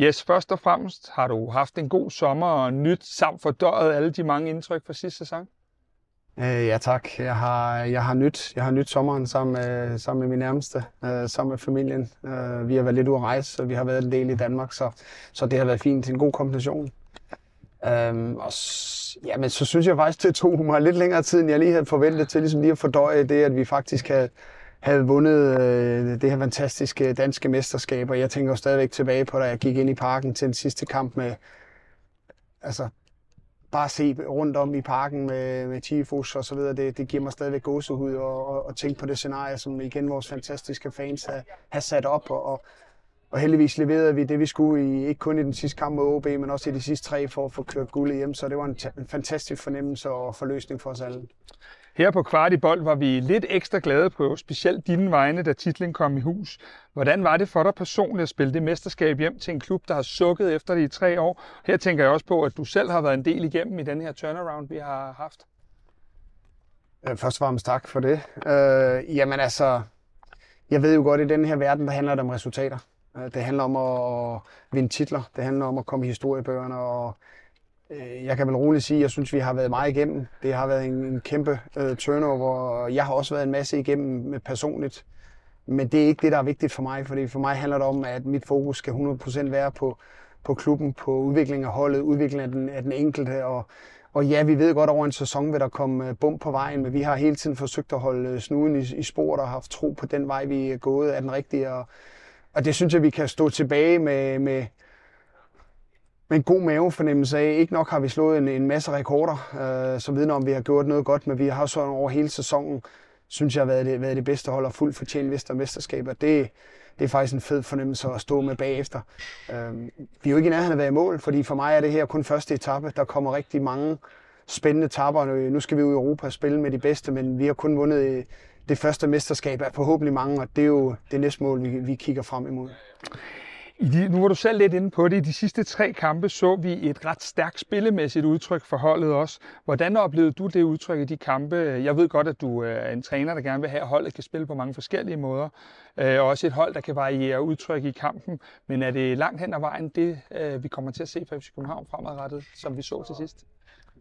Yes, først og fremmest har du haft en god sommer og nyt samt fordøjet alle de mange indtryk fra sidste sæson? Øh, ja tak. Jeg har, jeg har nyt, jeg har nyt sommeren sammen med, sammen med min nærmeste, øh, sammen med familien. Øh, vi har været lidt ude at rejse, og vi har været en del i Danmark, så, så det har været fint. En god kombination. Øhm, og ja, men så synes jeg faktisk, det tog mig lidt længere tid, end jeg lige havde forventet til ligesom lige at fordøje det, at vi faktisk havde, havde vundet øh, det her fantastiske danske mesterskab. Og jeg tænker jo stadigvæk tilbage på, da jeg gik ind i parken til den sidste kamp med, altså bare se rundt om i parken med, med tifos og så videre, det, det giver mig stadigvæk gåsehud og, og, og tænke på det scenarie, som igen vores fantastiske fans har, har sat op. Og, og, og heldigvis leverede vi det, vi skulle, i, ikke kun i den sidste kamp mod OB, men også i de sidste tre for at få kørt guld hjem. Så det var en, en fantastisk fornemmelse og forløsning for os alle. Her på Kvartibold var vi lidt ekstra glade på specielt dine vegne, da titlen kom i hus. Hvordan var det for dig personligt at spille det mesterskab hjem til en klub, der har sukket efter det i tre år? Her tænker jeg også på, at du selv har været en del igennem i den her turnaround, vi har haft. Først og fremmest tak for det. Øh, jamen altså, jeg ved jo godt, at i den her verden, der handler det om resultater. Øh, det handler om at vinde titler. Det handler om at komme i historiebøgerne og Øh, jeg kan vel roligt sige, at jeg synes, vi har været meget igennem. Det har været en, en kæmpe øh, turnover, og jeg har også været en masse igennem med personligt. Men det er ikke det, der er vigtigt for mig, fordi for mig handler det om, at mit fokus skal 100% være på, på klubben, på udviklingen af holdet, udviklingen af den, af den enkelte. Og, og ja, vi ved godt, over en sæson vil der komme øh, bump bum på vejen, men vi har hele tiden forsøgt at holde øh, snuden i, i sporet og haft tro på den vej, vi er gået, er den rigtige. Og, og det synes jeg, vi kan stå tilbage med, med, med en god mavefornemmelse af, ikke nok har vi slået en, en masse rekorder, øh, som vidner om, vi har gjort noget godt, men vi har så over hele sæsonen, synes jeg, været det, været det bedste hold og fuldt fortjent Vester mesterskaber. Det, det er faktisk en fed fornemmelse at stå med bagefter. Øh, vi er jo ikke i nærheden at være i mål, fordi for mig er det her kun første etape. Der kommer rigtig mange spændende tapper. Nu skal vi ud i Europa og spille med de bedste, men vi har kun vundet øh, det første mesterskab af forhåbentlig mange, og det er jo det næste mål, vi, vi kigger frem imod. I de, nu var du selv lidt inde på det. I de sidste tre kampe så vi et ret stærkt spillemæssigt udtryk for holdet også. Hvordan oplevede du det udtryk i de kampe? Jeg ved godt, at du øh, er en træner, der gerne vil have, at holdet kan spille på mange forskellige måder. Øh, og også et hold, der kan variere udtryk i kampen. Men er det langt hen ad vejen det, øh, vi kommer til at se fra FC København fremadrettet, som vi så til sidst?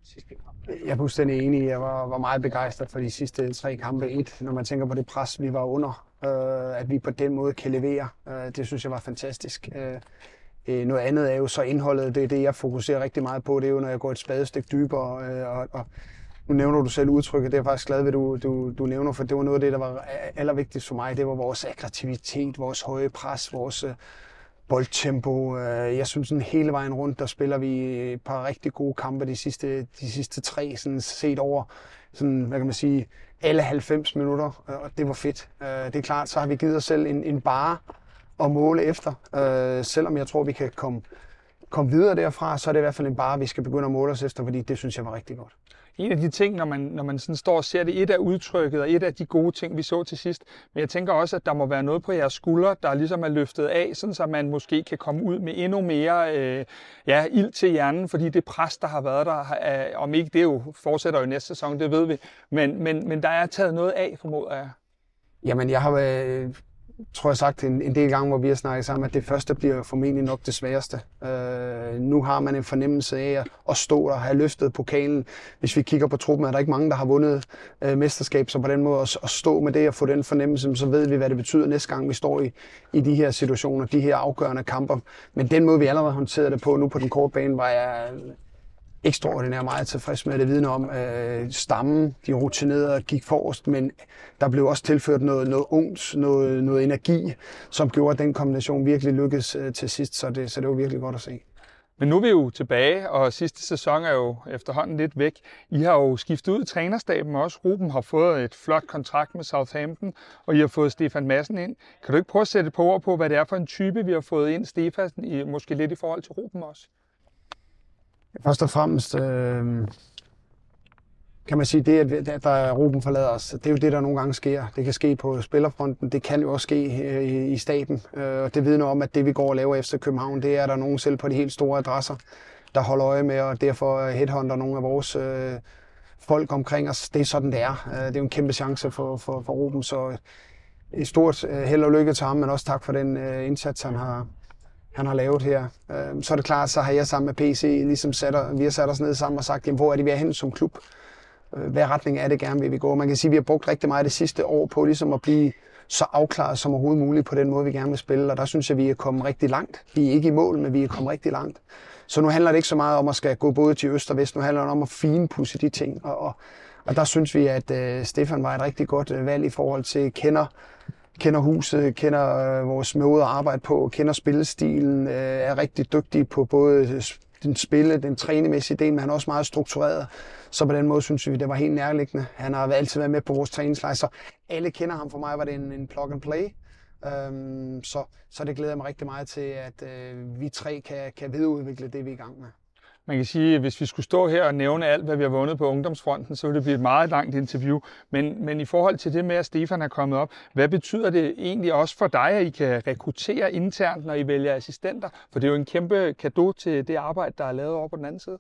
Sidste kamp. Jeg er fuldstændig enig. Jeg var, var meget begejstret for de sidste tre kampe. Et, når man tænker på det pres, vi var under, øh, at vi på den måde kan levere. Øh, det synes jeg var fantastisk. Øh, øh, noget andet er jo så indholdet. Det er det, jeg fokuserer rigtig meget på. Det er jo, når jeg går et spadestik dybere. Øh, og, og nu nævner du selv udtrykket. Det er jeg faktisk glad ved, du, du, du nævner, for det var noget af det, der var allervigtigst for mig. Det var vores aggressivitet, vores høje pres, vores øh, boldtempo. Øh, jeg synes, sådan hele vejen rundt, der spiller vi et par rigtig gode kampe de sidste, de sidste tre, sådan set over sådan, hvad kan man sige, alle 90 minutter, øh, og det var fedt. Øh, det er klart, så har vi givet os selv en, en bare at måle efter. Selvom jeg tror, vi kan komme, komme videre derfra, så er det i hvert fald en bare, vi skal begynde at måle os efter, fordi det synes jeg var rigtig godt en af de ting, når man, når man sådan står og ser det, et af udtrykket og et af de gode ting, vi så til sidst. Men jeg tænker også, at der må være noget på jeres skuldre, der ligesom er løftet af, sådan så man måske kan komme ud med endnu mere øh, ja, ild til hjernen, fordi det pres, der har været der, er, om ikke det jo fortsætter jo næste sæson, det ved vi, men, men, men der er taget noget af, formoder jeg. Jamen, jeg har været tror jeg sagt en, en del gange, hvor vi har snakket sammen, at det første bliver formentlig nok det sværeste. Øh, nu har man en fornemmelse af at stå der og have løftet pokalen. Hvis vi kigger på truppen, er der ikke mange, der har vundet øh, mesterskab, så på den måde at, at stå med det og få den fornemmelse, så ved vi, hvad det betyder næste gang, vi står i, i de her situationer, de her afgørende kamper. Men den måde, vi allerede håndterede det på nu på den korte bane, var jeg ekstraordinært meget tilfreds med. Det vidner om, øh, stammen, de rutinerede, gik forrest, men der blev også tilført noget, noget ungt, noget, noget energi, som gjorde, at den kombination virkelig lykkedes øh, til sidst, så det, så det var virkelig godt at se. Men nu er vi jo tilbage, og sidste sæson er jo efterhånden lidt væk. I har jo skiftet ud i trænerstaben også. Ruben har fået et flot kontrakt med Southampton, og I har fået Stefan Madsen ind. Kan du ikke prøve at sætte på ord på, hvad det er for en type, vi har fået ind, Stefan, i, måske lidt i forhold til Ruben også? Først og fremmest øh, kan man sige, det at der er Ruben forlader os, det er jo det, der nogle gange sker. Det kan ske på spillerfronten, det kan jo også ske øh, i, i staten. Øh, og det vidner om, at det vi går og laver efter København, det er der nogen selv på de helt store adresser, der holder øje med, og derfor headhunter nogle af vores øh, folk omkring os. Det er sådan, det er. Øh, det er jo en kæmpe chance for, for, for Ruben, så et stort øh, held og lykke til ham, men også tak for den øh, indsats, han har, han har lavet her. Øh, så er det klart, så har jeg sammen med PC ligesom sat, vi har sat os ned sammen og sagt, jamen, hvor er det, vi er hen som klub? Øh, hvad retning er det gerne, vil vi gå? Man kan sige, at vi har brugt rigtig meget det sidste år på ligesom at blive så afklaret som overhovedet muligt på den måde, vi gerne vil spille. Og der synes jeg, vi er kommet rigtig langt. Vi er ikke i mål, men vi er kommet rigtig langt. Så nu handler det ikke så meget om at skal gå både til øst og vest. Nu handler det om at finpudse de ting. Og, og, og der synes vi, at øh, Stefan var et rigtig godt øh, valg i forhold til kender kender huset, kender øh, vores måde at arbejde på, kender spillestilen, øh, er rigtig dygtig på både øh, den spille, den trænemæssige del, men han er også meget struktureret. Så på den måde synes vi, det var helt nærliggende. Han har altid været med på vores træningslejr, så alle kender ham. For mig var det en, en plug and play. Øhm, så, så det glæder jeg mig rigtig meget til, at øh, vi tre kan, kan videreudvikle det, vi er i gang med. Man kan sige, at hvis vi skulle stå her og nævne alt, hvad vi har vundet på ungdomsfronten, så ville det blive et meget langt interview. Men, men i forhold til det med, at Stefan er kommet op, hvad betyder det egentlig også for dig, at I kan rekruttere internt, når I vælger assistenter? For det er jo en kæmpe gave til det arbejde, der er lavet over på den anden side.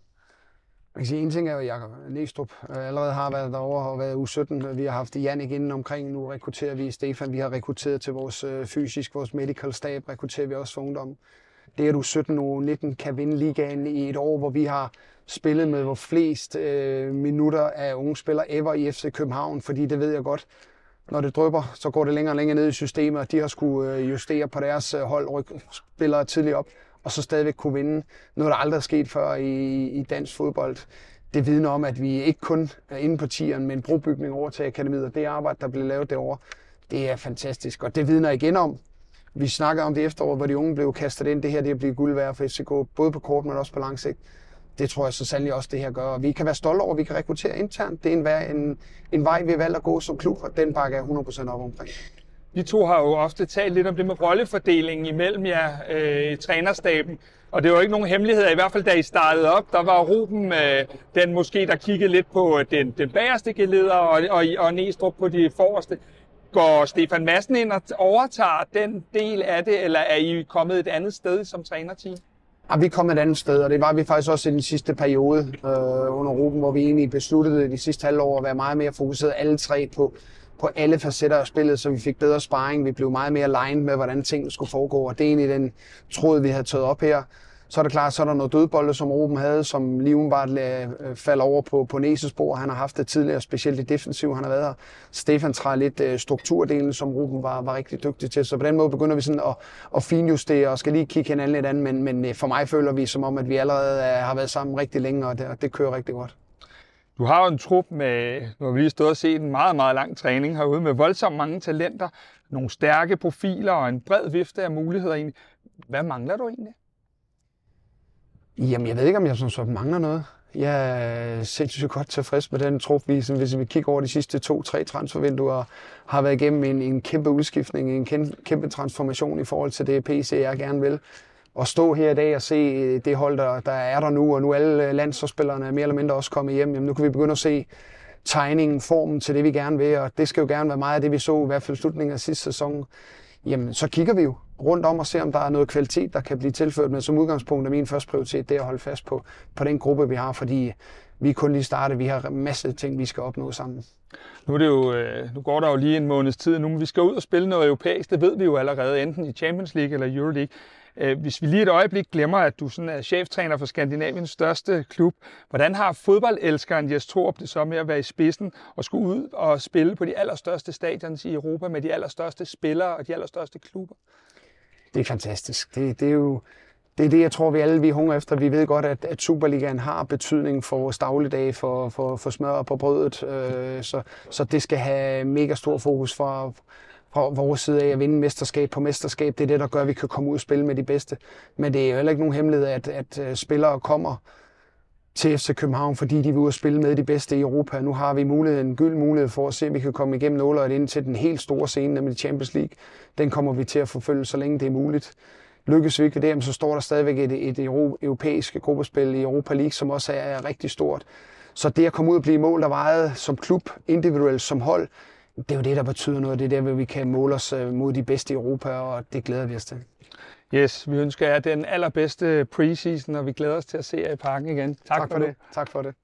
Man kan sige, en ting er jo, at Jacob Næstrup øh, allerede har været derovre og været U17. Vi har haft Jannik inden omkring. Nu rekrutterer vi Stefan. Vi har rekrutteret til vores øh, fysisk, vores medical stab, rekrutterer vi også for ungdom. Det, at du 17 u 19 kan vinde ligaen i et år, hvor vi har spillet med hvor flest øh, minutter af unge spillere ever i FC København, fordi det ved jeg godt, når det drøber, så går det længere og længere ned i systemet, og de har skulle øh, justere på deres øh, hold, rykke spillere tidligt op og så stadigvæk kunne vinde. Noget, der aldrig er sket før i, i dansk fodbold. Det vidner om, at vi ikke kun er inde på tieren, men brobygning over til akademiet, og det arbejde, der blev lavet derovre, det er fantastisk. Og det vidner igen om, vi snakkede om det efterår, hvor de unge blev kastet ind. Det her det at blive guld værd for FCK, både på kort, men også på lang sigt. Det tror jeg så sandelig også, det her gør. Og vi kan være stolte over, at vi kan rekruttere internt. Det er en, en, en vej, vi har valgt at gå som klub, og den bakker jeg 100% op omkring. De to har jo ofte talt lidt om det med rollefordelingen imellem jer øh, i trænerstaben. Og det var ikke nogen hemmelighed, i hvert fald da I startede op, der var Ruben øh, den måske, der kiggede lidt på øh, den, den bagerste geleder, og, og, og Næstrup på de forreste. Går Stefan Madsen ind og overtager den del af det, eller er I kommet et andet sted som trænerteam? Ja, vi er kommet et andet sted, og det var vi faktisk også i den sidste periode øh, under Ruben, hvor vi egentlig besluttede de sidste halvår at være meget mere fokuseret alle tre på på alle facetter af spillet, så vi fik bedre sparring. Vi blev meget mere aligned med, hvordan tingene skulle foregå, og det er egentlig den tråd, vi havde taget op her. Så er det klart, så er der noget dødbolde, som Ruben havde, som lige umiddelbart øh, øh, falder over på, på Næses spor. Han har haft det tidligere, specielt i defensiv, han har været her. Stefan træder lidt øh, strukturdelen, som Ruben var, var rigtig dygtig til. Så på den måde begynder vi sådan at, at finjustere og skal lige kigge hinanden lidt an, men, men for mig føler vi som om, at vi allerede har været sammen rigtig længe, og det, og det kører rigtig godt. Du har jo en trup med, nu har vi lige stået og set en meget, meget lang træning herude, med voldsomt mange talenter, nogle stærke profiler og en bred vifte af muligheder egentlig. Hvad mangler du egentlig? Jamen, jeg ved ikke, om jeg sådan så mangler noget. Jeg er sindssygt godt tilfreds med den trup, vi, hvis vi kigger over de sidste to-tre transfervinduer, har været igennem en, en kæmpe udskiftning, en kæmpe, kæmpe transformation i forhold til det PC, jeg gerne vil at stå her i dag og se øh, det hold, der, der er der nu, og nu alle øh, landsholdsspillerne er mere eller mindre også kommet hjem, jamen nu kan vi begynde at se tegningen, formen til det, vi gerne vil, og det skal jo gerne være meget af det, vi så i hvert fald slutningen af sidste sæson. Jamen, så kigger vi jo rundt om og se, om der er noget kvalitet, der kan blive tilført, men som udgangspunkt er min første prioritet, det er at holde fast på, på den gruppe, vi har, fordi vi er kun lige startet, vi har masser af ting, vi skal opnå sammen. Nu, er det jo, øh, nu går der jo lige en måneds tid nu, men vi skal ud og spille noget europæisk, det ved vi jo allerede, enten i Champions League eller Euroleague. Øh, hvis vi lige et øjeblik glemmer, at du sådan er cheftræner for Skandinaviens største klub, hvordan har fodboldelskeren Jes Torp det så med at være i spidsen og skulle ud og spille på de allerstørste stadions i Europa med de allerstørste spillere og de allerstørste klubber? Det er fantastisk. Det, det er jo det er det, jeg tror, vi alle vi hunger efter. Vi ved godt, at, at Superligaen har betydning for vores dagligdag, for, for, for smør på brødet. Øh, så, så det skal have mega stor fokus for, fra vores side af at vinde mesterskab på mesterskab. Det er det, der gør, at vi kan komme ud og spille med de bedste. Men det er jo heller ikke nogen hemmelighed, at, at øh, spillere kommer til FC København, fordi de vil ud og spille med de bedste i Europa. Nu har vi muligheden, en gyld mulighed for at se, om vi kan komme igennem nåleret ind til den helt store scene, nemlig Champions League. Den kommer vi til at forfølge, så længe det er muligt. Lykkes vi ikke ved det, så står der stadigvæk et, et europæisk gruppespil i Europa League, som også er rigtig stort. Så det at komme ud og blive mål, der vejet som klub, individuelt som hold, det er jo det, der betyder noget. Det er der, hvor vi kan måle os øh, mod de bedste i Europa, og det glæder vi os til. Yes, vi ønsker jer den allerbedste preseason, og vi glæder os til at se jer i parken igen. Tak, tak for, for det. Tak for det.